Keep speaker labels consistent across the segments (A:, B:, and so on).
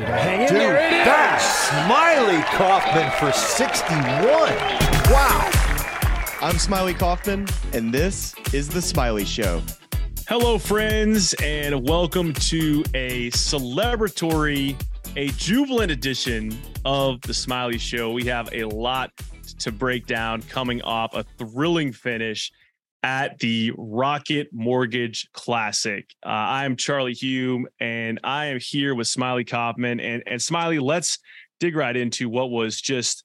A: Is it hang in
B: Dude,
A: there? It is!
B: that's Smylie Kaufman for 61. Wow.
C: I'm Smylie Kaufman, and this is The Smylie Show.
D: Hello, friends, and welcome to a celebratory, a jubilant edition of the Smylie Show. We have a lot to break down coming off a thrilling finish at the Rocket Mortgage Classic. Uh, I am Charlie Hume, and I am here with Smylie Kaufman. And, and Smylie, let's dig right into what was just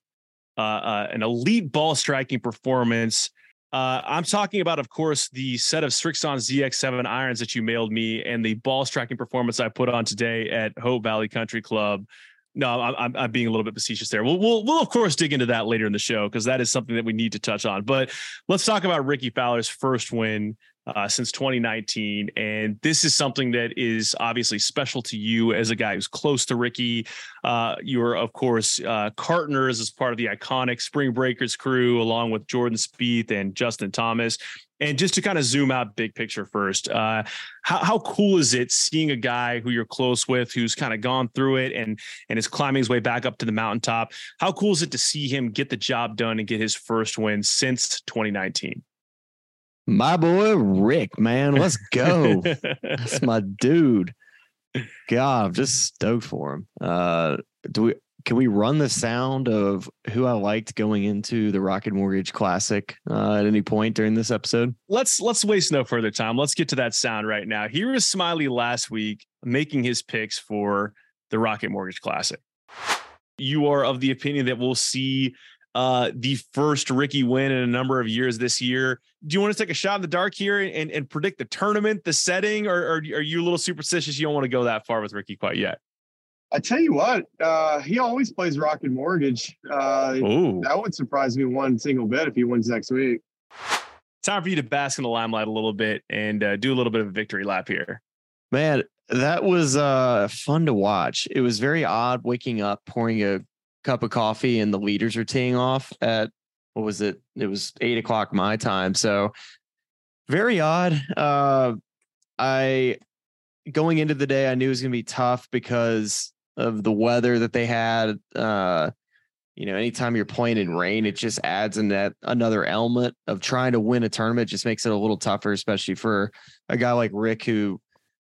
D: uh, uh, an elite ball striking performance. Uh, I'm talking about, of course, the set of Srixon ZX7 irons that you mailed me and the ball striking performance I put on today at Hope Valley Country Club. No, I'm, I'm, being a little bit facetious there. We'll, we'll, we'll of course dig into that later in the show because that is something that we need to touch on. But let's talk about Rickie Fowler's first win uh, since 2019. And this is something that is obviously special to you as a guy who's close to Rickie. Uh, you are, of course, uh, as part of the iconic Spring Breakers crew, along with Jordan Spieth and Justin Thomas. And just to kind of zoom out big picture first, uh, how, how cool is it seeing a guy who you're close with, who's kind of gone through it and and is climbing his way back up to the mountaintop? How cool is it to see him get the job done and get his first win since 2019?
C: My boy Rick, man, let's go. That's my dude. God, I'm just stoked for him. Uh, do we? Can we run the sound of who I liked going into the Rocket Mortgage Classic uh, at any point during this episode?
D: let's let's waste no further time. Let's get to that sound right now. Here is Smylie last week making his picks for the Rocket Mortgage Classic. You are of the opinion that we'll see uh, the first Rickie win in a number of years this year. Do you want to take a shot in the dark here and, and predict the tournament, the setting, or, or are you a little superstitious? You don't want to go that far with Rickie quite yet.
E: I tell you what, uh, he always plays Rocket Mortgage. Uh, that would surprise me one single bit if he wins next week.
D: time for you to bask in the limelight a little bit and uh, do a little bit of a victory lap here.
C: Man, that was uh, fun to watch. It was very odd waking up, pouring a cup of coffee, and the leaders are teeing off at what was it? It was eight o'clock my time. So very odd. Uh, I going into the day, I knew it was gonna be tough because of the weather that they had. Uh, you know, anytime you're playing in rain, it just adds in that another element of trying to win a tournament. Just makes it a little tougher, especially for a guy like Rick who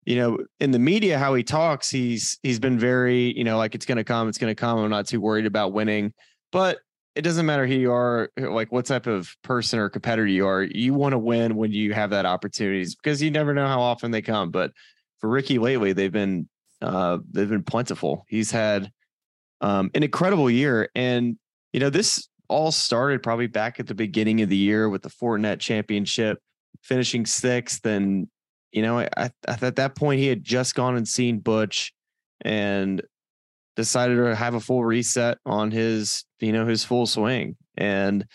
C: you know, in the media, how he talks, he's he's been very, you know, like it's gonna come, it's gonna come. I'm not too worried about winning. But it doesn't matter who you are, like what type of person or competitor you are, you want to win when you have that opportunities because you never know how often they come. But for Rickie lately, they've been uh they've been plentiful. He's had um an incredible year. And you know, this all started probably back at the beginning of the year with the Fortinet championship, finishing sixth and you know, I, I, at that point he had just gone and seen Butch and decided to have a full reset on his, you know, his full swing. And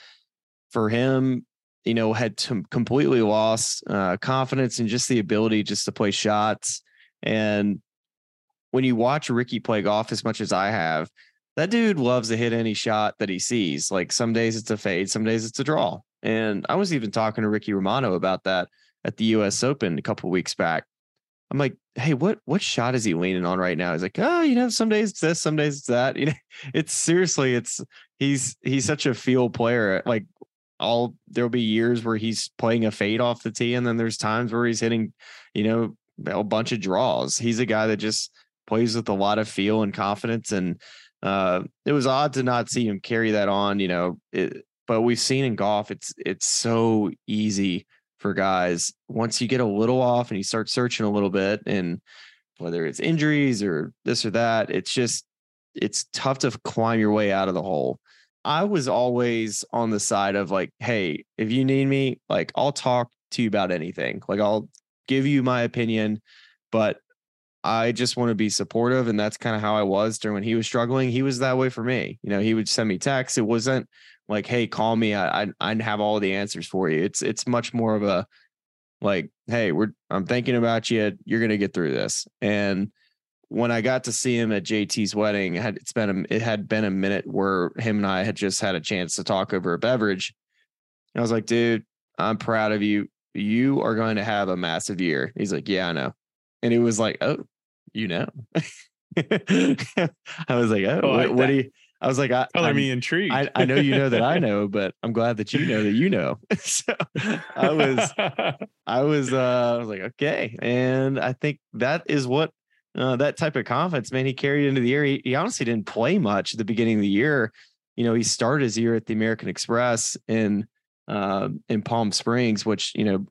C: for him, you know, had to completely lost uh, confidence and just the ability just to play shots. And when you watch Rickie play golf as much as I have, that dude loves to hit any shot that he sees. Like some days it's a fade, some days it's a draw. And I was even talking to Ricky Romano about that at the US Open a couple weeks back. I'm like, hey, what what shot is he leaning on right now? He's like, oh, you know, some days it's this, some days it's that. You know, it's seriously, it's he's he's such a field player. Uh, like all there'll be years where he's playing a fade off the tee, and then there's times where he's hitting, you know, a bunch of draws. He's a guy that just plays with a lot of feel and confidence. And uh, it was odd to not see him carry that on, you know. It, but we've seen in golf, it's it's so easy for guys once you get a little off and you start searching a little bit and whether it's injuries or this or that it's just it's tough to climb your way out of the hole i was always on the side of like hey if you need me like i'll talk to you about anything like i'll give you my opinion but i just want to be supportive and that's kind of how i was during when he was struggling he was that way for me you know he would send me texts it wasn't like, hey, call me. I I I'd have all the answers for you. It's it's much more of a like, hey, we're I'm thinking about you. You're gonna get through this. And when I got to see him at JT's wedding, it had it's been a, it had been a minute where him and I had just had a chance to talk over a beverage. And I was like, dude, I'm proud of you. You are going to have a massive year. He's like, yeah, I know. And it was like, oh, you know. I was like, oh,
D: Oh,
C: what, what do you? I was like, I,
D: Color
C: I'm-
D: me intrigued.
C: I, I know you know that I know, but I'm glad that you know that you know. so I was I was uh I was like, okay. And I think that is what uh, that type of confidence, man, he carried into the year. He, he honestly didn't play much at the beginning of the year. You know, he started his year at the American Express in uh, in Palm Springs, which, you know,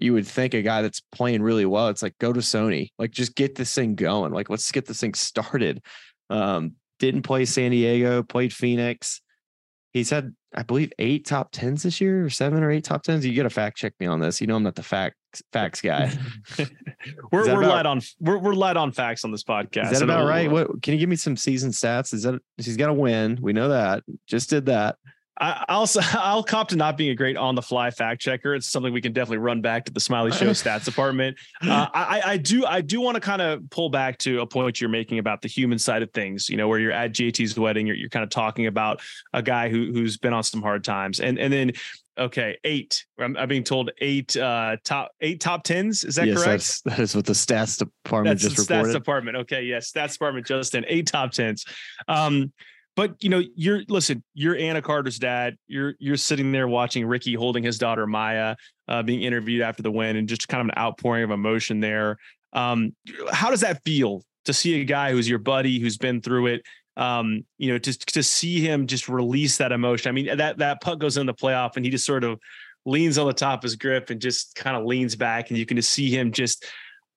C: you would think a guy that's playing really well, it's like go to Sony, like just get this thing going. Like, let's get this thing started. Um, didn't play San Diego, played Phoenix. He's had, I believe, eight top tens this year, or seven or eight top tens. You got to fact check me on this. You know, I'm not the facts facts guy.
D: we're we're
C: about-
D: light on we're we're light on facts on this podcast.
C: Is that about right? What can you give me some season stats? Is that he's got to win? We know that. Just did that.
D: I, I'll I'll cop to not being a great on the fly fact checker. It's something we can definitely run back to the Smylie Show stats department. Uh, I, I do I do want to kind of pull back to a point you're making about the human side of things. You know, where you're at JT's wedding, you're, you're kind of talking about a guy who who's been on some hard times, and and then okay, eight. I'm, being told eight uh, top eight top tens. Is that
C: yes,
D: correct?
C: that's that is what the stats department
D: That's
C: just
D: the stats
C: reported.
D: department. Okay, yes, stats department just in eight top tens. Um, but you know, you're listen, you're Anna Carter's dad. You're you're sitting there watching Rickie holding his daughter Maya uh, being interviewed after the win, and just kind of an outpouring of emotion there. Um, how does that feel to see a guy who's your buddy, who's been through it? Um, you know, to to see him just release that emotion. I mean, that that puck goes in the playoff, and he just sort of leans on the top of his grip and just kind of leans back, and you can just see him just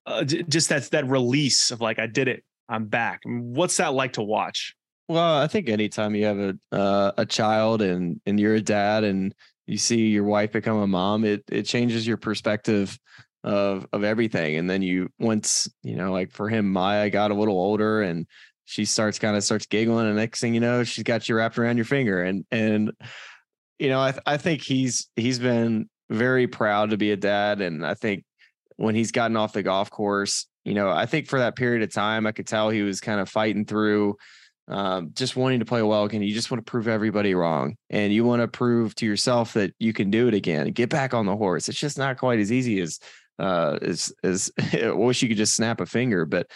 D: uh, just that's that release of like I did it, I'm back. What's that like to watch?
C: Well, I think anytime you have a uh, a child and and you're a dad and you see your wife become a mom, it it changes your perspective of of everything. And then you once you know, like for him, Maya got a little older and she starts kind of starts giggling, and next thing you know, she's got you wrapped around your finger. And and you know, I th- I think he's he's been very proud to be a dad, and I think when he's gotten off the golf course, you know, I think for that period of time, I could tell he was kind of fighting through um, just wanting to play well again. You just want to prove everybody wrong, and you want to prove to yourself that you can do it again. Get back on the horse. It's just not quite as easy as uh, as as. I wish you could just snap a finger, but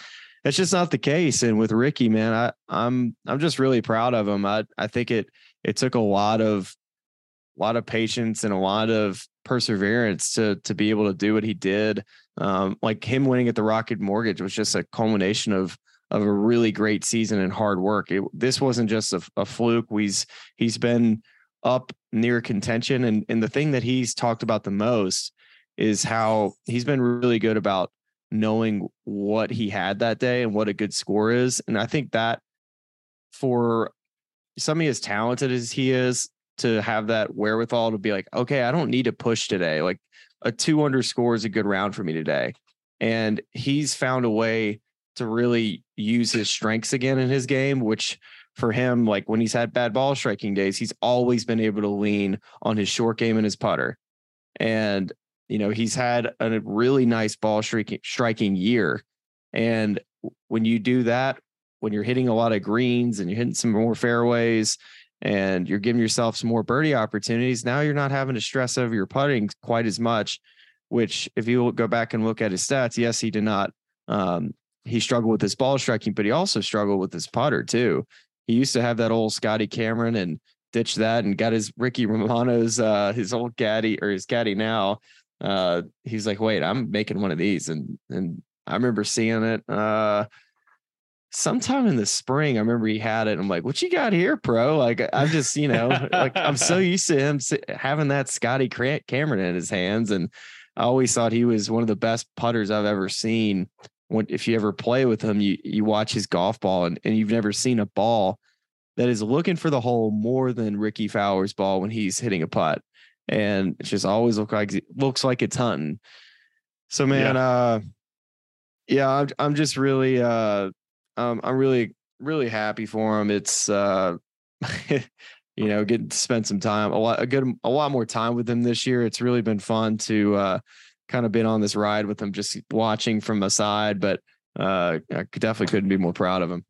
C: that's just not the case. And with Rickie, man, I I'm I'm just really proud of him. I I think it it took a lot of a lot of patience and a lot of perseverance to to be able to do what he did. Um, like him winning at the Rocket Mortgage was just a culmination of of a really great season and hard work. It, this wasn't just a, a fluke. He's he's been up near contention, and and the thing that he's talked about the most is how he's been really good about knowing what he had that day and what a good score is. And I think that for somebody as talented as he is to have that wherewithal to be like, okay, I don't need to push today. Like a two under score is a good round for me today. And he's found a way to really use his strengths again in his game, which for him, like when he's had bad ball striking days, he's always been able to lean on his short game and his putter. And, you know, he's had a really nice ball striking striking year. And when you do that, when you're hitting a lot of greens and you're hitting some more fairways and you're giving yourself some more birdie opportunities, now you're not having to stress over your putting quite as much. Which, if you go back and look at his stats, yes, he did not. Um, he struggled with his ball striking, but he also struggled with his putter too. He used to have that old Scotty Cameron and ditched that and got his Ricky Romano's uh, his old caddy or his caddy now. Uh, he's like, wait, I'm making one of these, and and I remember seeing it. Uh, sometime in the spring, I remember he had it. I'm like, what you got here, pro? Like, I'm just, you know, like I'm so used to him having that Scotty Cameron in his hands. And I always thought he was one of the best putters I've ever seen. When, if you ever play with him, you, you watch his golf ball and, and you've never seen a ball that is looking for the hole more than Rickie Fowler's ball when he's hitting a putt. And it just always look like looks like it's hunting. So man, uh yeah, I'm I'm just really uh um, I'm really, really happy for him. It's, uh, you know, getting to spend some time, a lot, a good, a lot more time with him this year. It's really been fun to uh, kind of been on this ride with him, just watching from the side. But uh, I definitely couldn't be more proud of him.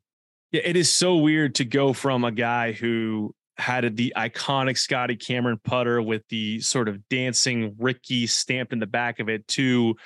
D: Yeah, it is so weird to go from a guy who had the iconic Scotty Cameron putter with the sort of dancing Rickie stamped in the back of it to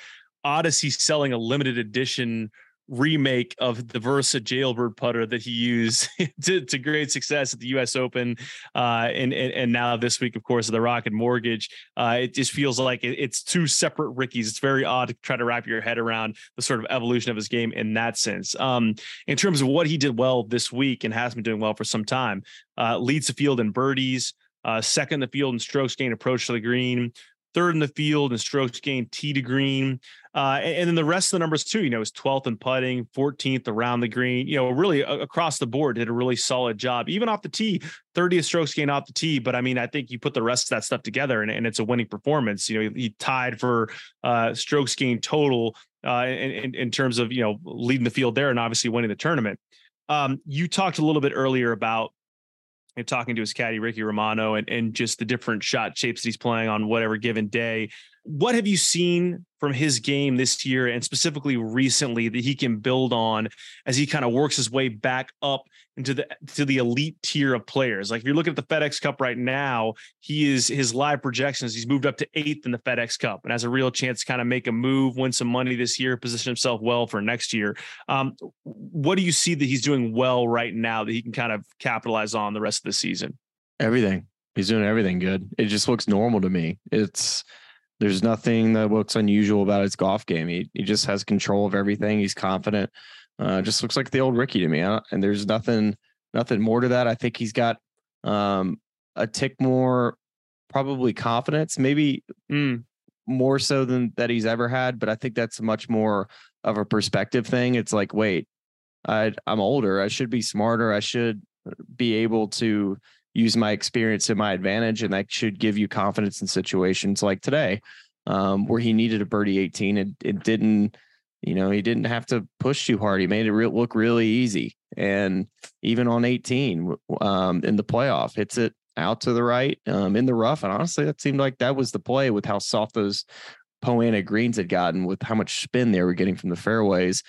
D: Odyssey selling a limited edition remake of the Versa jailbird putter that he used to, to great success at the U.S. Open, uh, and, and, and now this week, of course, the Rocket Mortgage. Uh, it just feels like it, it's two separate Rickies. It's very odd to try to wrap your head around the sort of evolution of his game in that sense. Um, in terms of what he did well this week and has been doing well for some time, uh, leads the field in birdies. Uh, second the field in strokes gained approach to the green, third in the field in strokes gained tee to green. Uh, and, and, then the rest of the numbers too, you know, is 12th in putting, 14th around the green, you know, really uh, across the board did a really solid job, even off the tee, 30th strokes gained off the tee. But I mean, I think you put the rest of that stuff together and, and it's a winning performance. You know, he, he tied for uh, strokes gained total uh, in, in, terms of, you know, leading the field there and obviously winning the tournament. Um, you talked a little bit earlier about and talking to his caddy Ricky Romano and, and just the different shot shapes that he's playing on whatever given day. What have you seen from his game this year and specifically recently that he can build on as he kind of works his way back up into the to the elite tier of players? Like if you're looking at the FedEx Cup right now, he is his live projections, he's moved up to eighth in the FedEx Cup and has a real chance to kind of make a move, win some money this year, position himself well for next year. Um, what do you see that he's doing well right now that he can kind of capitalize on the rest of the season?
C: Everything. He's doing everything good. It just looks normal to me. It's there's nothing that looks unusual about his golf game. He he just has control of everything. He's confident. Uh, just looks like the old Rickie to me. And there's nothing nothing more to that. I think he's got um, a tick more probably confidence, maybe mm, more so than that he's ever had. But I think that's much more of a perspective thing. It's like, wait, I I'm older. I should be smarter. I should be able to use my experience to my advantage, and that should give you confidence in situations like today, um, where he needed a birdie 18. It it didn't, you know, he didn't have to push too hard. He made it re- look really easy, and even on 18 um, in the playoff, hits it out to the right um, in the rough. And honestly, that seemed like that was the play with how soft those Poa annua greens had gotten, with how much spin they were getting from the fairways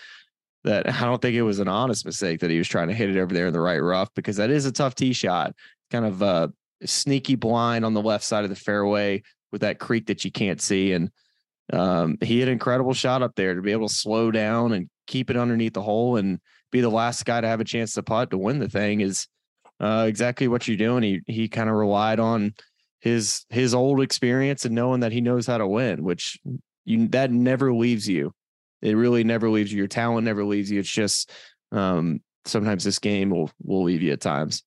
C: that I don't think it was an honest mistake that he was trying to hit it over there in the right rough because that is a tough tee shot kind of a sneaky blind on the left side of the fairway with that creek that you can't see. And um, he had an incredible shot up there to be able to slow down and keep it underneath the hole and be the last guy to have a chance to putt to win the thing is uh, exactly what you're doing. He he kind of relied on his his old experience and knowing that he knows how to win, which you that never leaves you. It really never leaves you. Your talent never leaves you. It's just um, sometimes this game will will leave you at times.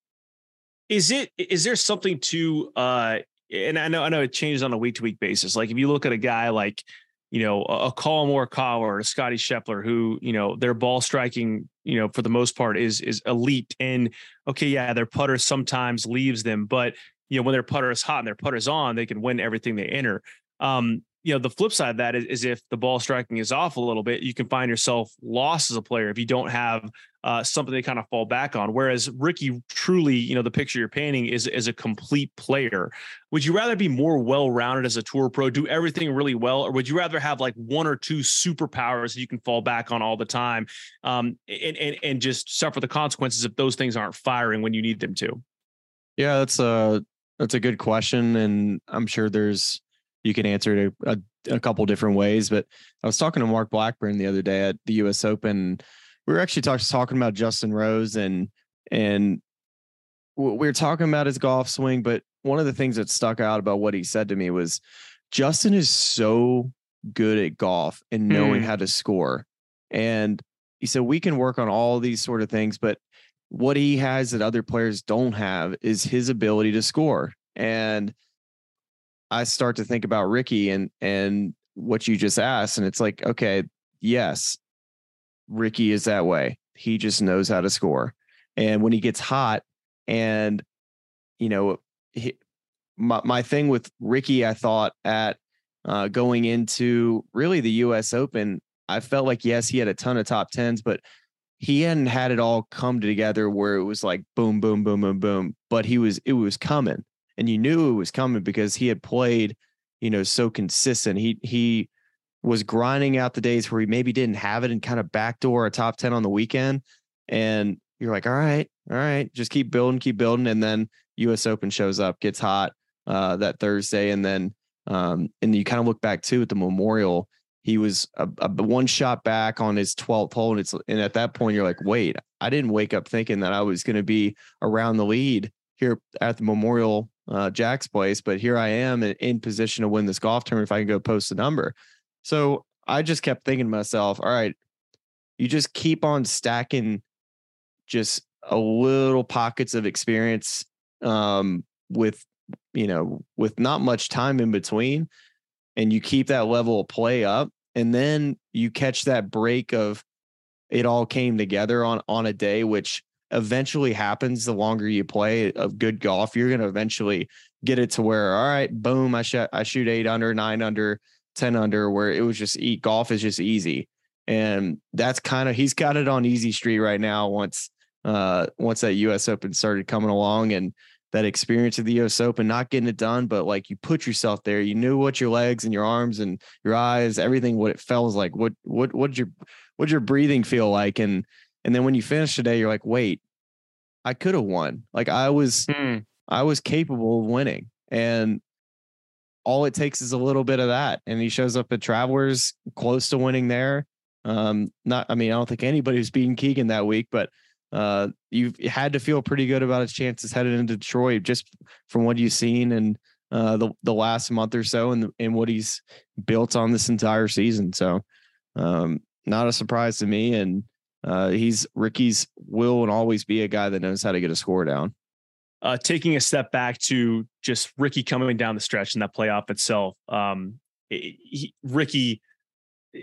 D: Is it is there something to uh and I know I know it changes on a week to week basis. Like if you look at a guy like you know a, a Morikawa or a Scotty Scheffler, who you know their ball striking, you know for the most part is is elite. And okay, yeah, their putter sometimes leaves them, but you know when their putter is hot and their putter is on, they can win everything they enter. Um, you know the flip side of that is, is, if the ball striking is off a little bit you can find yourself lost as a player if you don't have uh, something to kind of fall back on. Whereas Rickie truly you know the picture you're painting is is a complete player. Would you rather be more well-rounded as a tour pro do everything really well or would you rather have like one or two superpowers that you can fall back on all the time um, and, and and just suffer the consequences if those things aren't firing when you need them to?
C: Yeah that's a that's a good question and i'm sure there's you can answer it a, a, a couple different ways. But I was talking to Mark Blackburn the other day at the U.S. Open. We were actually talk, talking about Justin Rose and and we were talking about his golf swing. But one of the things that stuck out about what he said to me was Justin is so good at golf and knowing hmm. how to score. And he said we can work on all these sort of things, but what he has that other players don't have is his ability to score. And I start to think about Rickie and and what you just asked, and it's like, okay, yes, Rickie is that way. He just knows how to score, and when he gets hot, and you know, he, my my thing with Rickie, I thought at uh, going into really the U.S. Open, I felt like yes, he had a ton of top tens, but he hadn't had it all come together where it was like boom, boom, boom, boom, boom. But he was it was coming and you knew it was coming because he had played, you know, so consistent. He he was grinding out the days where he maybe didn't have it and kind of backdoor a top 10 on the weekend. And you're like, all right, all right, just keep building, keep building. And then US Open shows up, gets hot uh, that Thursday. And then um, and you kind of look back too at the memorial. he was a, a one shot back on his 12th hole. And it's and at that point, you're like, wait, I didn't wake up thinking that I was going to be around the lead here at the Memorial uh, Jack's place, but here I am in, in position to win this golf tournament if I can go post a number. So I just kept thinking to myself, all right, you just keep on stacking just a little pockets of experience um, with you know with not much time in between and you keep that level of play up and then you catch that break of it all came together on on a day which eventually happens the longer you play of good golf you're going to eventually get it to where all right boom i shot i shoot 8 under 9 under 10 under where it was just eat golf is just easy. And that's kind of he's got it on easy street right now once uh once that US Open started coming along and that experience of the US Open not getting it done but like you put yourself there you knew what your legs and your arms and your eyes everything what it felt like what what what did your what did your breathing feel like? And and then when you finish today you're like wait I could have won like I was hmm. I was capable of winning and all it takes is a little bit of that and he shows up at Travelers close to winning there um, not, I mean, I don't think anybody was beating Keegan that week, but uh, you had to feel pretty good about his chances headed into Detroit just from what you've seen and uh, the the last month or so and and what he's built on this entire season. So, um, not a surprise to me. And uh, he's Rickie's will and always be a guy that knows how to get a score down.
D: Uh, taking a step back to just Rickie coming down the stretch in that playoff itself, um, he, Rickie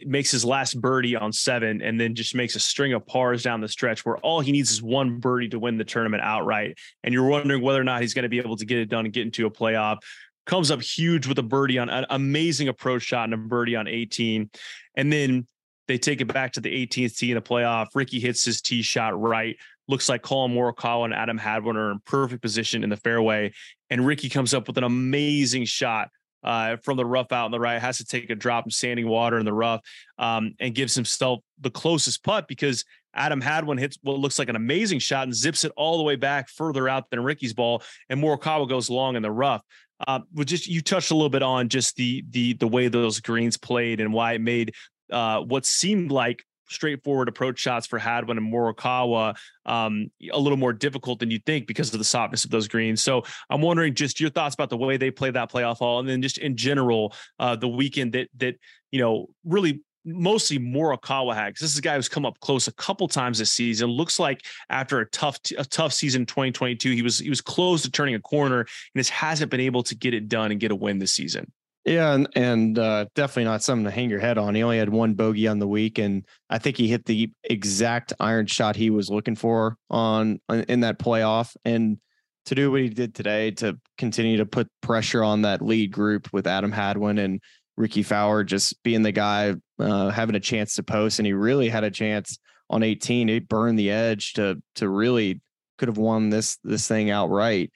D: makes his last birdie on seven and then just makes a string of pars down the stretch where all he needs is one birdie to win the tournament outright. And you're wondering whether or not he's going to be able to get it done and get into a playoff. Comes up huge with a birdie on an amazing approach shot and a birdie on 18. And then they take it back to the 18th tee in the playoff. Rickie hits his tee shot right. Looks like Collin Morikawa and Adam Hadwin are in perfect position in the fairway. And Rickie comes up with an amazing shot uh, from the rough out on the right, has to take a drop in standing water in the rough, um, and gives himself the closest putt because Adam Hadwin hits what looks like an amazing shot and zips it all the way back further out than Rickie's ball, and Morikawa goes long in the rough. Uh, just you touched a little bit on just the the the way those greens played and why it made uh, what seemed like straightforward approach shots for Hadwin and Morikawa um, a little more difficult than you'd think because of the softness of those greens. So I'm wondering just your thoughts about the way they play that playoff hall, and then just in general uh, the weekend that that you know really mostly Morikawa had because this is a guy who's come up close a couple times this season. Looks like after a tough a tough season 2022, he was he was close to turning a corner and just hasn't been able to get it done and get a win this season.
C: Yeah, and and uh, definitely not something to hang your head on. He only had one bogey on the week, and I think he hit the exact iron shot he was looking for on in that playoff. And to do what he did today, to continue to put pressure on that lead group with Adam Hadwin and Rickie Fowler just being the guy uh, having a chance to post, and he really had a chance on 18. He burned the edge to to really could have won this this thing outright.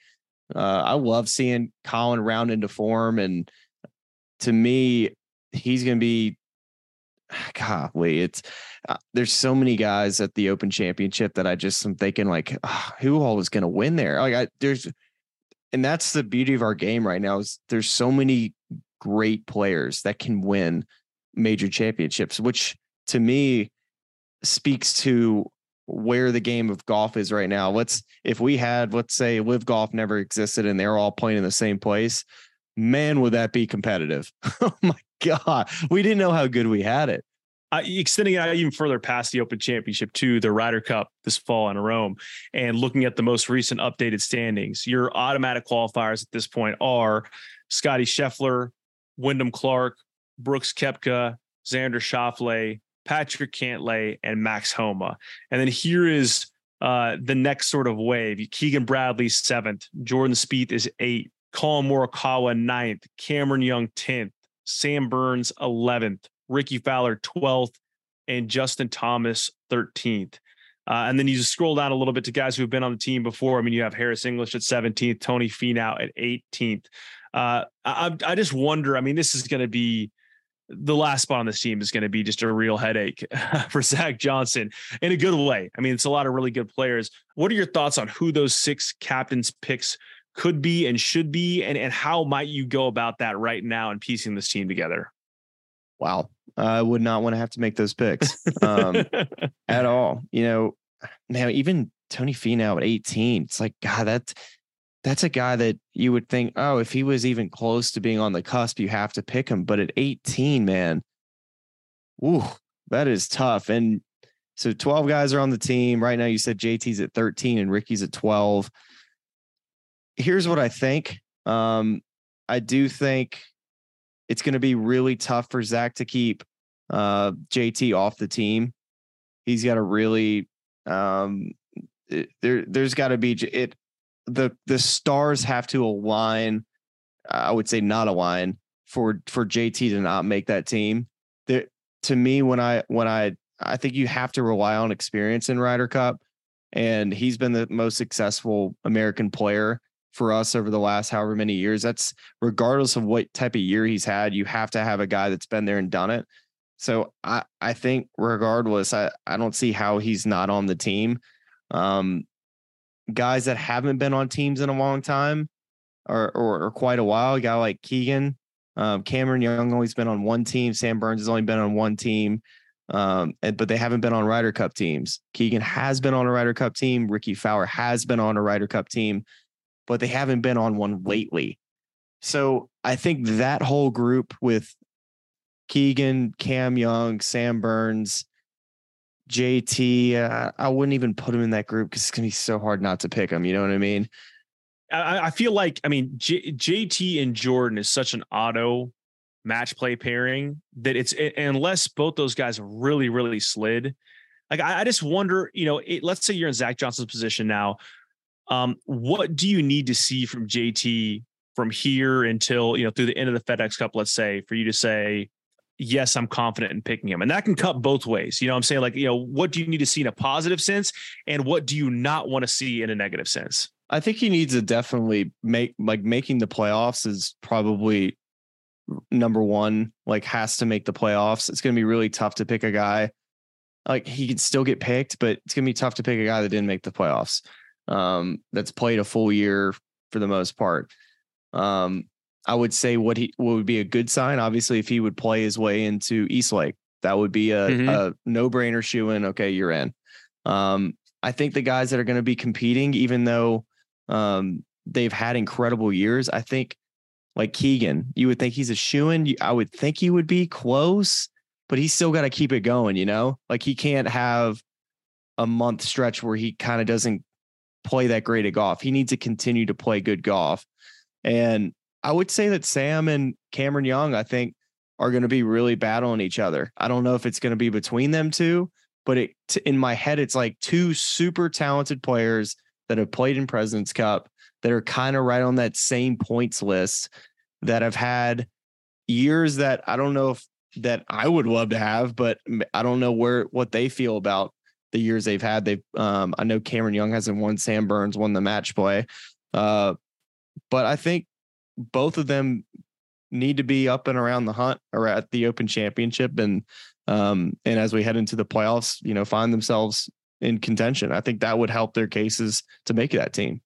C: Uh, I love seeing Collin round into form and to me, he's going to be. Golly, it's uh, there's so many guys at the Open Championship that I just am thinking like, oh, who all is going to win there? Like, I, there's, and that's the beauty of our game right now is there's so many great players that can win major championships, which to me speaks to where the game of golf is right now. Let's if we had, let's say, LIV Golf never existed and they're all playing in the same place, man, would that be competitive? oh my God. We didn't know how good we had it.
D: Uh, extending it out even further past the Open Championship to the Ryder Cup this fall in Rome, and looking at the most recent updated standings, your automatic qualifiers at this point are Scotty Scheffler, Wyndham Clark, Brooks Koepka, Xander Schauffele, Patrick Cantlay, and Max Homa. And then here is uh, the next sort of wave. Keegan Bradley seventh, Jordan Spieth is eight, Collin Morikawa ninth, Cameron Young 10th, Sam Burns 11th, Rickie Fowler 12th, and Justin Thomas 13th. Uh, and then you just scroll down a little bit to guys who have been on the team before. I mean, you have Harris English at 17th, Tony Finau at 18th. Uh, I, I just wonder. I mean, this is going to be the last spot on this team is going to be just a real headache for Zach Johnson in a good way. I mean, it's a lot of really good players. What are your thoughts on who those six captains picks could be and should be and, and how might you go about that right now and piecing this team together
C: Wow. I would not want to have to make those picks um, at all. You know, now even Tony Finau at 18, it's like, God, that's that's a guy that you would think, oh, if he was even close to being on the cusp, you have to pick him. But at 18, man, woo, that is tough. And so 12 guys are on the team. Right now, you said JT's at 13 and Rickie's at 12. Here's what I think. Um, I do think it's going to be really tough for Zach to keep uh, JT off the team. He's got to really um, it, there. There's got to be it. The the stars have to align. I would say not align for for JT to not make that team. There to me when I when I I think you have to rely on experience in Ryder Cup, and he's been the most successful American player for us over the last however many years. That's regardless of what type of year he's had, you have to have a guy that's been there and done it. So I, I think regardless, I, I don't see how he's not on the team. Um, guys that haven't been on teams in a long time or, or, or quite a while, a guy like Keegan, um, Cameron Young always been on one team. Sam Burns has only been on one team. Um, but they haven't been on Ryder Cup teams. Keegan has been on a Ryder Cup team. Rickie Fowler has been on a Ryder Cup team but they haven't been on one lately. So I think that whole group with Keegan, Cam Young, Sam Burns, JT, uh, I wouldn't even put him in that group because it's gonna be so hard not to pick him. You know what I mean?
D: I, I feel like I mean J, JT and Jordan is such an auto match play pairing that it's unless both those guys really really slid. Like I, I just wonder, you know, it, let's say you're in Zach Johnson's position now. Um, what do you need to see from JT from here until you know through the end of the FedEx Cup, let's say, for you to say, yes, I'm confident in picking him. And that can cut both ways. You know I'm saying? Like, you know, what do you need to see in a positive sense? And what do you not want to see in a negative sense?
C: I think he needs to definitely make like making the playoffs is probably number one, like has to make the playoffs. It's gonna be really tough to pick a guy. Like he could still get picked, but it's gonna be tough to pick a guy that didn't make the playoffs um, that's played a full year for the most part. Um, I would say what he what would be a good sign, obviously, if he would play his way into East Lake, that would be a, mm-hmm. a no brainer shoe in. Okay, you're in. Um, I think the guys that are going to be competing, even though um, they've had incredible years, I think like Keegan, you would think he's a shoe in. I would think he would be close, but he's still got to keep it going. You know, like he can't have a month stretch where he kind of doesn't play that great at golf. He needs to continue to play good golf. And I would say that Sam and Cameron Young, I think, are going to be really battling each other. I don't know if it's going to be between them two, but it in my head, it's like two super talented players that have played in President's Cup that are kind of right on that same points list that have had years that I don't know if that I would love to have, but I don't know where what they feel about the years they've had. They've um, I know Cameron Young hasn't won. Sam Burns won the match play, uh, but I think both of them need to be up and around the hunt or at the Open Championship, and um, and as we head into the playoffs, you know, find themselves in contention. I think that would help their cases to make that team.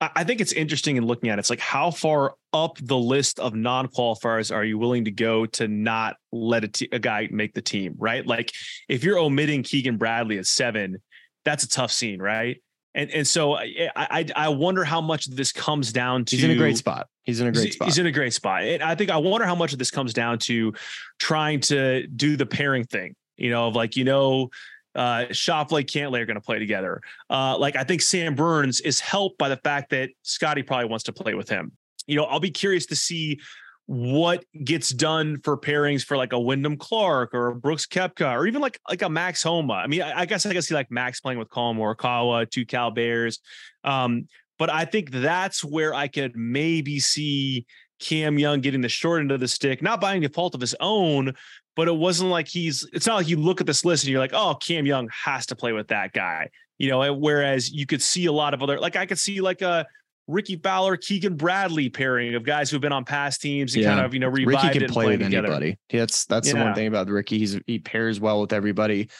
D: I think it's interesting in looking at it. It's like how far up the list of non-qualifiers are you willing to go to not let a, t- a guy make the team, right? Like if you're omitting Keegan Bradley at seven, that's a tough scene, right? And and so I I, I wonder how much this comes down to.
C: He's in a great spot. He's in a great spot.
D: He's in a great spot. And I think I wonder how much of this comes down to trying to do the pairing thing. You know, of like you know uh, Schauffele, Cantlay are going to play together. Uh, like I think Sam Burns is helped by the fact that Scotty probably wants to play with him. You know, I'll be curious to see what gets done for pairings for like a Wyndham Clark or a Brooks Koepka or even like like a Max Homa. I mean, I, I guess I can see like Max playing with Collin Morikawa, two Cal Bears. Um, but I think that's where I could maybe see Cam Young getting the short end of the stick, not by any fault of his own, but it wasn't like he's it's not like you look at this list and you're like, oh, Cam Young has to play with that guy. You know, whereas you could see a lot of other like I could see like a Rickie Fowler, Keegan Bradley pairing of guys who've been on past teams and yeah. kind of, you know, revived
C: Rickie can play with
D: together.
C: anybody. That's that's yeah. the one thing about Rickie He's he pairs well with everybody.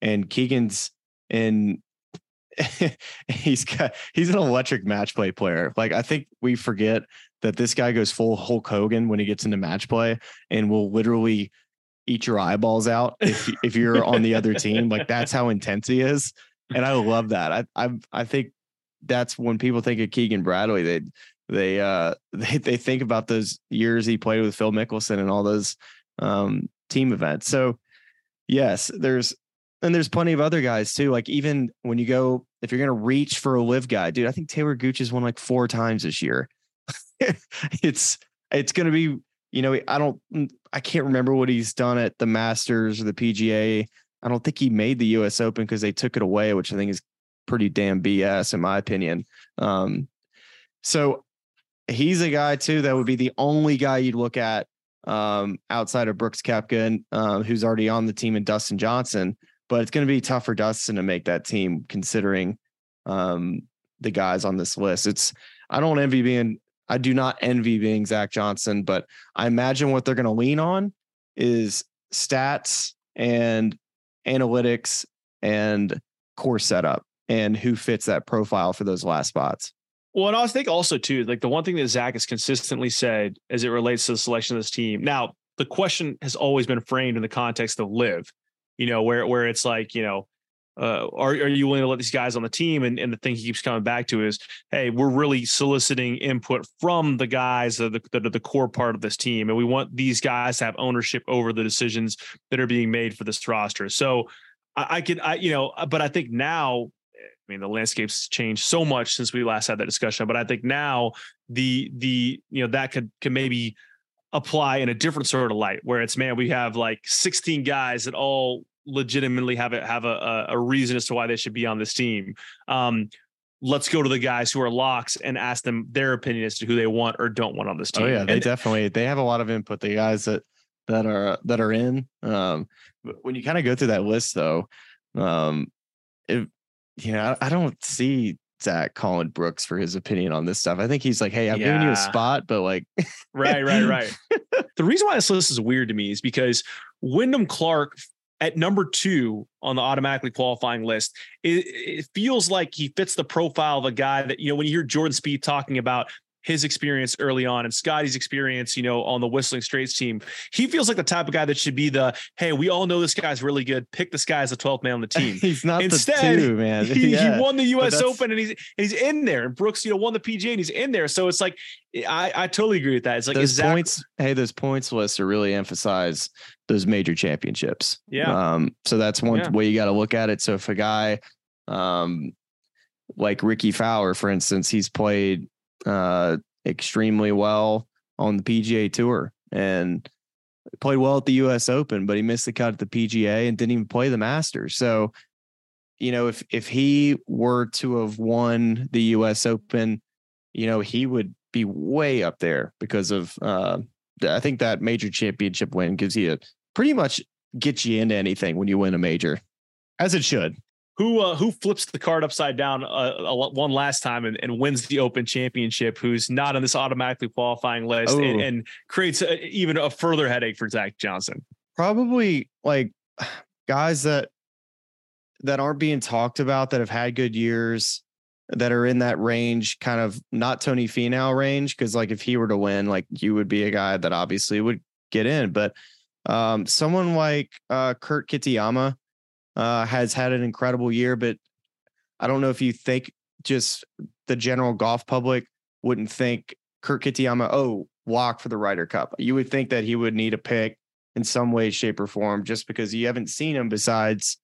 C: And Keegan's in he's got he's an electric match play player. Like I think we forget that this guy goes full Hulk Hogan when he gets into match play and will literally eat your eyeballs out if if you're on the other team. Like that's how intense he is, and I love that. I I I think that's when people think of Keegan Bradley, they they uh they they think about those years he played with Phil Mickelson and all those um team events. So yes, there's and there's plenty of other guys too. Like even when you go, if you're gonna reach for a LIV guy, dude, I think Taylor Gooch has won like four times this year. it's it's gonna be, you know, I don't I can't remember what he's done at the Masters or the PGA. I don't think he made the US Open because they took it away, which I think is pretty damn BS in my opinion. Um, so he's a guy too that would be the only guy you'd look at um, outside of Brooks Koepka, and, uh, who's already on the team, and Dustin Johnson. But it's going to be tough for Dustin to make that team, considering um, the guys on this list. It's I don't envy being I do not envy being Zach Johnson, but I imagine what they're going to lean on is stats and analytics and core setup and who fits that profile for those last spots.
D: Well, and I think also too, like the one thing that Zach has consistently said as it relates to the selection of this team. Now, the question has always been framed in the context of LIV, you know, where where it's like, you know, uh, are are you willing to let these guys on the team? And and the thing he keeps coming back to is, hey, we're really soliciting input from the guys that are the, the core part of this team, and we want these guys to have ownership over the decisions that are being made for this roster. So I, I could, I you know, but I think now I mean, the landscape's changed so much since we last had that discussion. But I think now the the you know that could can maybe apply in a different sort of light, where it's man, we have like 16 guys that all legitimately have a have a a reason as to why they should be on this team. Um, let's go to the guys who are locks and ask them their opinion as to who they want or don't want on this team.
C: Oh yeah, they
D: and,
C: definitely they have a lot of input. The guys that that are that are in. Um, when you kind of go through that list, though, um, it you know, I, I don't see Zach calling Brooks for his opinion on this stuff. I think he's like, hey, I've yeah. given you a spot, but like,
D: right, right, right. the reason why this list is weird to me is because Wyndham Clark at number two on the automatically qualifying list, it, it, feels like he fits the profile of a guy that, you know, when you hear Jordan Spieth talking about his experience early on and Scotty's experience, you know, on the Whistling Straits team. He feels like the type of guy that should be the, hey, we all know this guy's really good. Pick this guy as the 12th man on the team.
C: he's not Instead, two, man.
D: He, yeah. he won the US Open and he's he's in there. And Brooks, you know, won the PGA and he's in there. So it's like I, I totally agree with that. It's like
C: those points, hey, those points lists are really emphasize those major championships.
D: Yeah.
C: Um, so that's one yeah. way you got to look at it. So if a guy um like Rickie Fowler, for instance, he's played uh, extremely well on the PGA Tour and played well at the US Open, but he missed the cut at the PGA and didn't even play the Masters. So, you know, if if he were to have won the US Open, you know, he would be way up there because of uh I think that major championship win gives you a pretty much gets you into anything when you win a major. As it should
D: who uh, who flips the card upside down uh, one last time and, and, wins the Open Championship? Who's not on this automatically qualifying list and, and, creates a, even a further headache for Zach Johnson?
C: Probably like guys that that aren't being talked about that have had good years that are in that range, kind of not Tony Finau range. Because like if he were to win, like you would be a guy that obviously would get in, but um, someone like uh, Kurt Kitayama uh, has had an incredible year, but I don't know if you think just the general golf public wouldn't think Kurt Kitayama, oh, walk for the Ryder Cup. You would think that he would need a pick in some way, shape, or form, just because you haven't seen him. Besides,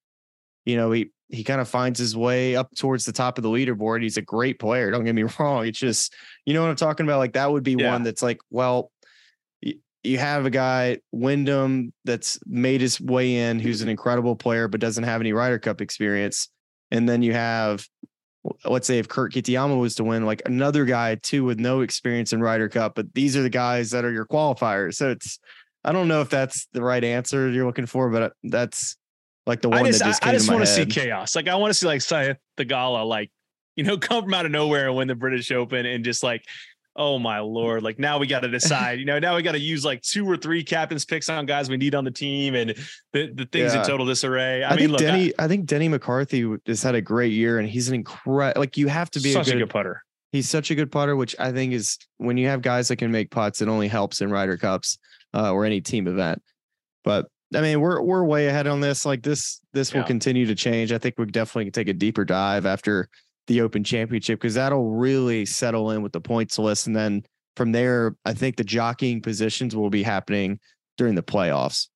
C: you know, he he kind of finds his way up towards the top of the leaderboard. He's a great player. Don't get me wrong. It's just, you know what I'm talking about. Like that would be yeah. one that's like, well, you have a guy Wyndham that's made his way in, who's an incredible player but doesn't have any Ryder Cup experience, and then you have, let's say, if Kurt Kitayama was to win, like another guy too with no experience in Ryder Cup, but these are the guys that are your qualifiers. So it's, I don't know if that's the right answer you're looking for, but uh, that's like the one I just, that just I, I just
D: want
C: to
D: see chaos. Like I want to see like Sahith Theegala, like you know, come from out of nowhere and win the British Open and just like oh my lord like now we got to decide you know now we got to use like two or three captains picks on guys we need on the team and the, the things yeah. in total disarray i,
C: I
D: mean
C: think
D: look,
C: denny I, I, think denny mccarthy has had a great year and he's an incredible like you have to be
D: such
C: a good,
D: a good putter
C: he's such a good putter which i think is when you have guys that can make putts it only helps in ryder cups uh, or any team event but I mean, we're we're way ahead on this. Like this, this will continue to change. I think we definitely can take a deeper dive after the Open Championship because that'll really settle in with the points list, and then from there, I think the jockeying positions will be happening during the playoffs.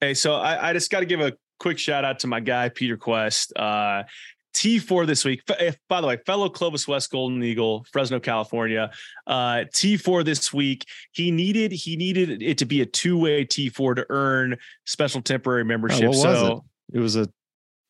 D: Hey, so I, I just got to give a quick shout out to my guy Peter Kuest. Uh, T4 this week. By the way, fellow Clovis West Golden Eagle, Fresno, California. Uh, T4 this week. He needed he needed it to be a two way T4 to earn special temporary membership.
C: Oh, what was
D: so
C: It was a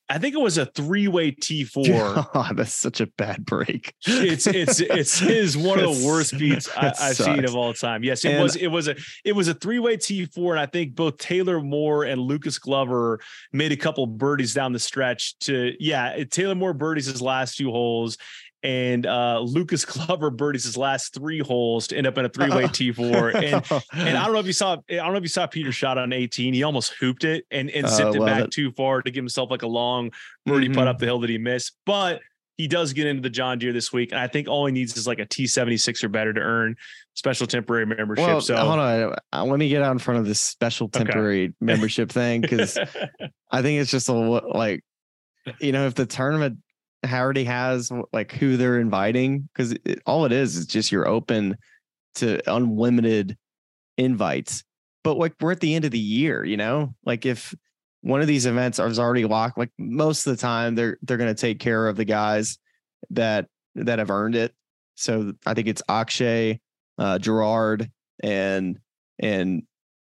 D: I think it was a three way T4.
C: God, that's such a bad break.
D: it's it's it's is one of the worst beats I, I've seen of all time. Yes, it
C: And-
D: was it was a it was a three way T four, and I think both Taylor Moore and Lucas Glover made a couple birdies down the stretch. To yeah, Taylor Moore birdies his last two holes. And uh, Lucas Glover birdies his last three holes to end up in a three-way T four. And and I don't know if you saw I don't know if you saw Peter shot on 18. He almost hooped it and, and
C: Oh,
D: zipped it back
C: it.
D: too far to give himself like a long birdie putt
C: Mhm.
D: up the hill that he missed. But he does get into the John Deere this week. And I think all he needs is like a T76 or better to earn special temporary membership.
C: well,
D: so
C: hold on. Uh, Let me get out in front of this special
D: Okay.
C: temporary membership thing because I think it's just a like, you know, if the tournament already has like who they're inviting, because all it is is just you're open to unlimited invites. But like we're at the end of the year, you know, like if one of these events is already locked, like most of the time they're they're going to take care of the guys that that have earned it. So I think it's Akshay, uh, Gerard, and and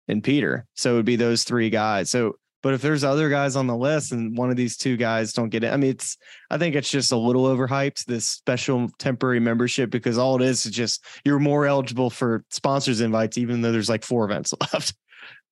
C: and Peter. So it would be those three guys. So, but if there's other guys on the list and one of these two guys don't get it, I mean, it's I think it's just a little overhyped this special temporary membership because all it is is just you're more eligible for sponsors invites, even though there's like four events left.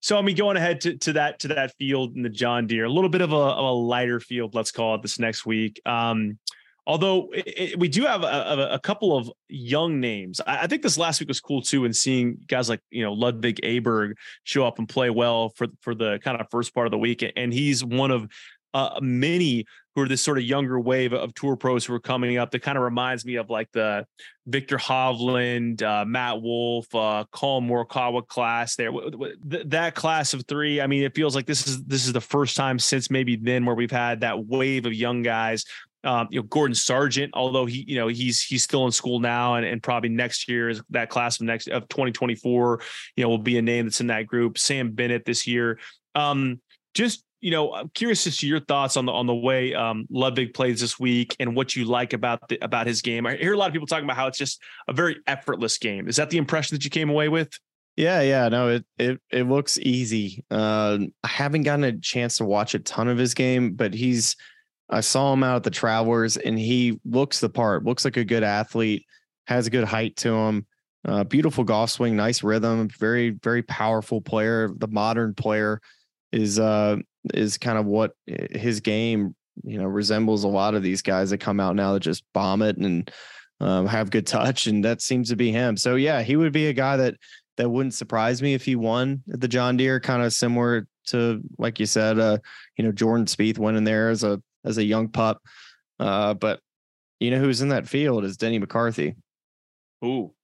D: So I mean, going ahead to, to that to that field in the John Deere, a little bit of a, of a lighter field, let's call it this next week. Um, although it, it- we do have a, a, a couple of young names. I, I think this last week was cool too, and seeing guys like you know Ludvig Aberg show up and play well for for the kind of first part of the week, and he's one of uh, many who are this sort of younger wave of tour pros who are coming up. That kind of reminds me of like the Viktor Hovland, uh, Matt Wolff, uh, Collin Morikawa class there. That class of three. I mean, it feels like this is this is the first time since maybe then where we've had that wave of young guys. Um, you know, Gordon Sargent, although he, you know, he's he's still in school now, and, and probably next year is that class of next of 2024, you know, will be a name that's in that group. Sam Bennett this year. Um, just you know, I'm curious as to your thoughts on the on the way um, Ludvig plays this week and what you like about the, about his game. I hear a lot of people talking about how it's just a very effortless game. Is that the impression that you came away with?
C: Yeah, yeah, no, it it it looks easy. Uh, I haven't gotten a chance to watch a ton of his game, but he's I saw him out at the Travelers, and he looks the part. Looks like a good athlete, has a good height to him. Uh, beautiful golf swing, nice rhythm, very very powerful player. The modern player is uh is kind of what his game you know resembles a lot of these guys that come out now that just bomb it and um, have good touch, and that seems to be him. So yeah, he would be a guy that that wouldn't surprise me if he won at the John Deere, kind of similar to like you said, uh, you know, Jordan Spieth went in there as a as a young pup. Uh, but you know who's in that field is Denny McCarthy.
D: Ooh,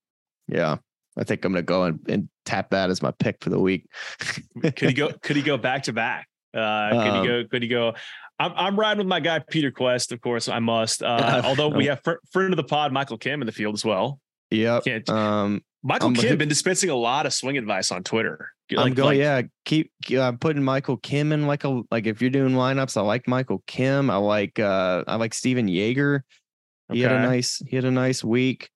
C: Yeah. I think I'm gonna go and, and tap that as my pick for the week.
D: could he go? Could he go back to back? Uh, could
C: Um,
D: he go? Could he go? I'm, I'm riding with my guy Peter Kuest, of course. I must. Uh, although we have fr- friend of the pod Michael Kim in the field as well.
C: Yep.
D: Can't
C: Um,
D: Michael
C: I'm-
D: Kim been dispensing a lot of swing advice on Twitter.
C: I'm going.
D: like-
C: yeah, keep uh, putting Michael Kim in like a like if you're doing lineups. I like Michael Kim. I like uh I like Stephan Jaeger. He had a nice he had a nice week.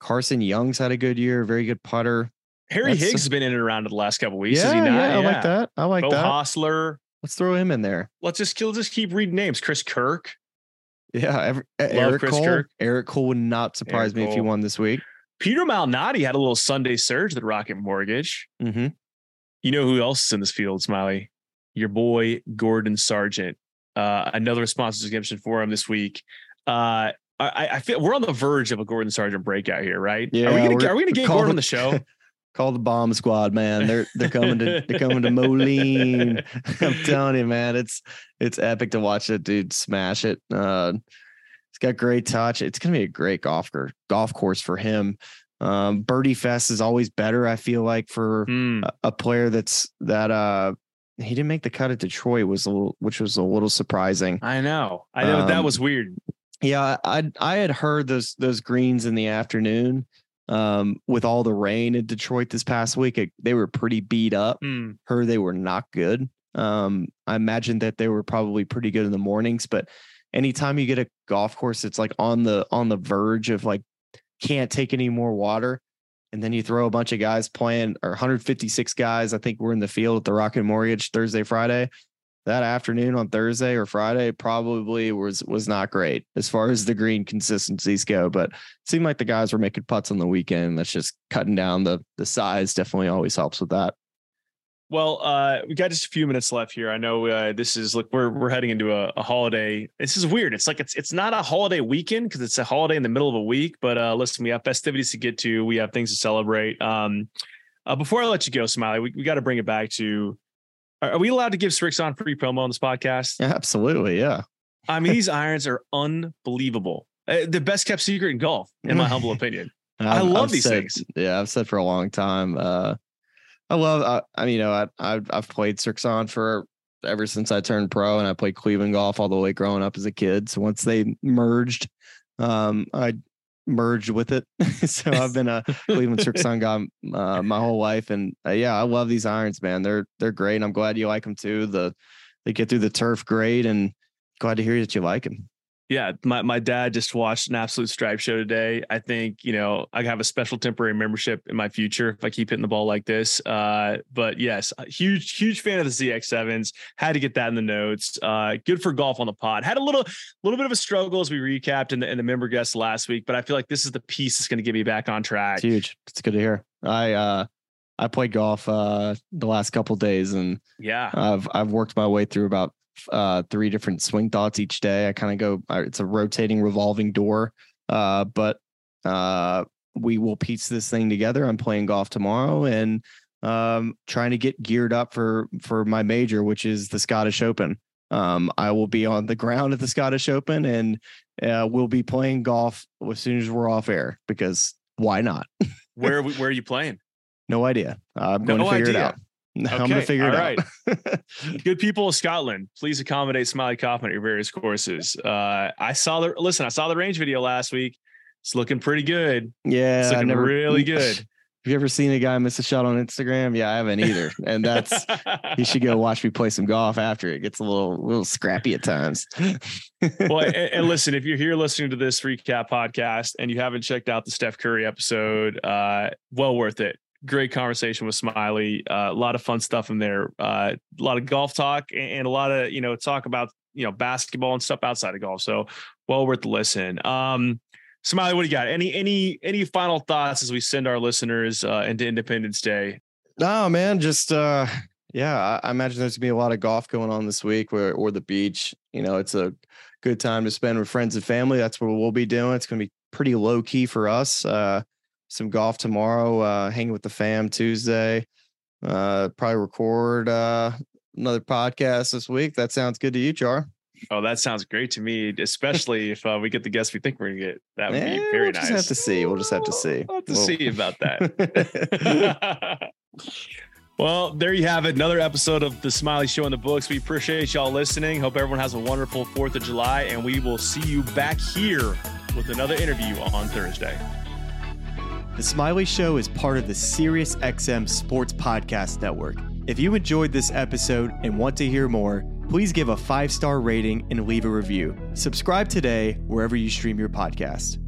C: Carson Young's had a good year. Very good putter.
D: Harry
C: That's-
D: Higgs has been in and around the last couple of weeks.
C: yeah,
D: not?
C: yeah, I like that. I like
D: Beau
C: that.
D: Hossler.
C: Let's throw him in there.
D: Let's just kill. Just keep reading names. Chris Kirk.
C: Yeah, every, Eric
D: Chris
C: Cole.
D: Kirk.
C: Eric Cole would not surprise
D: Eric
C: me if he won this week.
D: Peter Malnati had a little Sunday surge at Rocket Mortgage.
C: Mm-hmm.
D: You know who else is in this field, Smylie? Your boy Gordon Sargent. Uh, another sponsor subscription for him this week. Uh, I, I feel we're on the verge of a Gordon Sargent breakout here, right?
C: Yeah,
D: Are we gonna
C: we're-
D: we gonna get Gordon on
C: the
D: show?
C: Call the bomb squad, man. They're they're coming to they're coming to Moline. I'm telling you, man, it's it's epic to watch that dude smash it. Uh, he's got great touch. It's gonna be a great golf golf course for him. Um, Birdie Fest is always better. I feel like for
D: Hmm.
C: a- a player that's that uh he didn't make the cut at Detroit, was a little, which was a little surprising.
D: I know. I know that
C: Um,
D: was weird.
C: Yeah, I I had heard those those greens in the afternoon. Um, with all the rain in Detroit this past week, it, they were pretty beat up.
D: Hmm.
C: Heard they were not good. Um, I imagine that they were probably pretty good in the mornings, but anytime you get a golf course that's like on the on the verge of like can't take any more water, and then you throw a bunch of guys playing or 156 guys, I think we're in the field at the Rocket Mortgage Thursday, Friday. That afternoon on Thursday or Friday probably was was not great as far as the green consistencies go, but seemed like the guys were making putts on the weekend. That's just cutting down the the size definitely always helps with that.
D: Well, uh, we got just a few minutes left here. I know uh, this is look we're we're heading into a, a holiday. This is weird. It's like it's it's not a holiday weekend because it's a holiday in the middle of a week. But uh, listen, we have festivities to get to. We have things to celebrate. Um, uh, before I let you go, Smylie, we, we got to bring it back to. Are, we allowed to give Srixon free promo on this podcast?
C: Absolutely, yeah.
D: I mean, these irons are unbelievable. Uh, the best kept secret in golf, in my humble opinion. I love
C: I've
D: these
C: said-
D: things.
C: Yeah, I've said for a long time. Uh, I love. I, I mean, you know, I, I've I've played Srixon for ever since I turned pro, and I played Cleveland golf all the way growing up as a kid. So once they merged, um, I merged with it. so I've been a Cleveland Srixon guy uh, my whole life, and uh, yeah, I love these irons, man. They're they're great. And I'm glad you like them too. The they get through the turf great, and glad to hear that you like them.
D: Yeah, my, my dad just watched an absolute stripe show today. I think, you know, I have a special temporary membership in my future if I keep hitting the ball like this. Uh, but yes, huge, huge fan of the ZX7s. Had to get that in the notes. Uh, good for golf on the pod. Had a little, little bit of a struggle as we recapped in the, in the member guest last week, but I feel like this is the piece that's going to get me back on track.
C: It's huge. It's good to hear. I uh I played golf uh the last couple days and
D: Yeah.
C: I've I've worked my way through about uh three different swing thoughts each day. I kind of go uh, it's a rotating revolving door. Uh but uh we will piece this thing together. I'm playing golf tomorrow and um trying to get geared up for for my major which is the Scottish Open. Um I will be on the ground at the Scottish Open and uh, we'll be playing golf as soon as we're off air because why not?
D: Where, are we- where are you playing?
C: No idea. I'm
D: No
C: going to figure it out. I'm going to figure it
D: all
C: out.
D: Good people of Scotland, please accommodate Smylie Kaufman at your various courses. Uh, I saw the listen. I saw the range video last week. It's looking pretty good.
C: yeah,
D: It's looking
C: never-
D: really good.
C: Have you ever seen a guy miss a shot on Instagram? Yeah, I haven't either. And that's you should go watch me play some golf after it gets a little little scrappy at times.
D: well, and, and listen, if you're here listening to this recap podcast and you haven't checked out the Steph Curry episode, uh, well worth it. Great conversation with Smylie. Uh, a lot of fun stuff in there. Uh, a lot of golf talk and, a lot of you know talk about you know basketball and stuff outside of golf. So well worth the listen. Um, Smylie, what do you got? Any any any final thoughts as we send our listeners uh, into Independence Day?
C: No, man, just uh yeah, I, I imagine there's gonna be a lot of golf going on this week or or the beach. You know, it's a good time to spend with friends and family. That's what we'll be doing. It's gonna be pretty low key for us. Uh some golf tomorrow, uh hanging with the fam Tuesday. Uh probably record uh another podcast this week. That sounds good to you, Char.
D: Oh, that sounds great to me, especially if uh, we get the guests we think we're gonna get. That would
C: Eh,
D: be very
C: we'll
D: nice.
C: just have to see. We'll just have to see.
D: We'll have to
C: We'll-
D: see about that. well, there you have it. Another episode of the Smylie Show in the books. We appreciate y'all listening. Hope everyone has a wonderful 4th of July, and we will see you back here with another interview on Thursday.
C: The Smylie Show is part of the SiriusXM Sports Podcast Network. If you enjoyed this episode and want to hear more, please give a five star rating and leave a review. Subscribe today wherever you stream your podcast.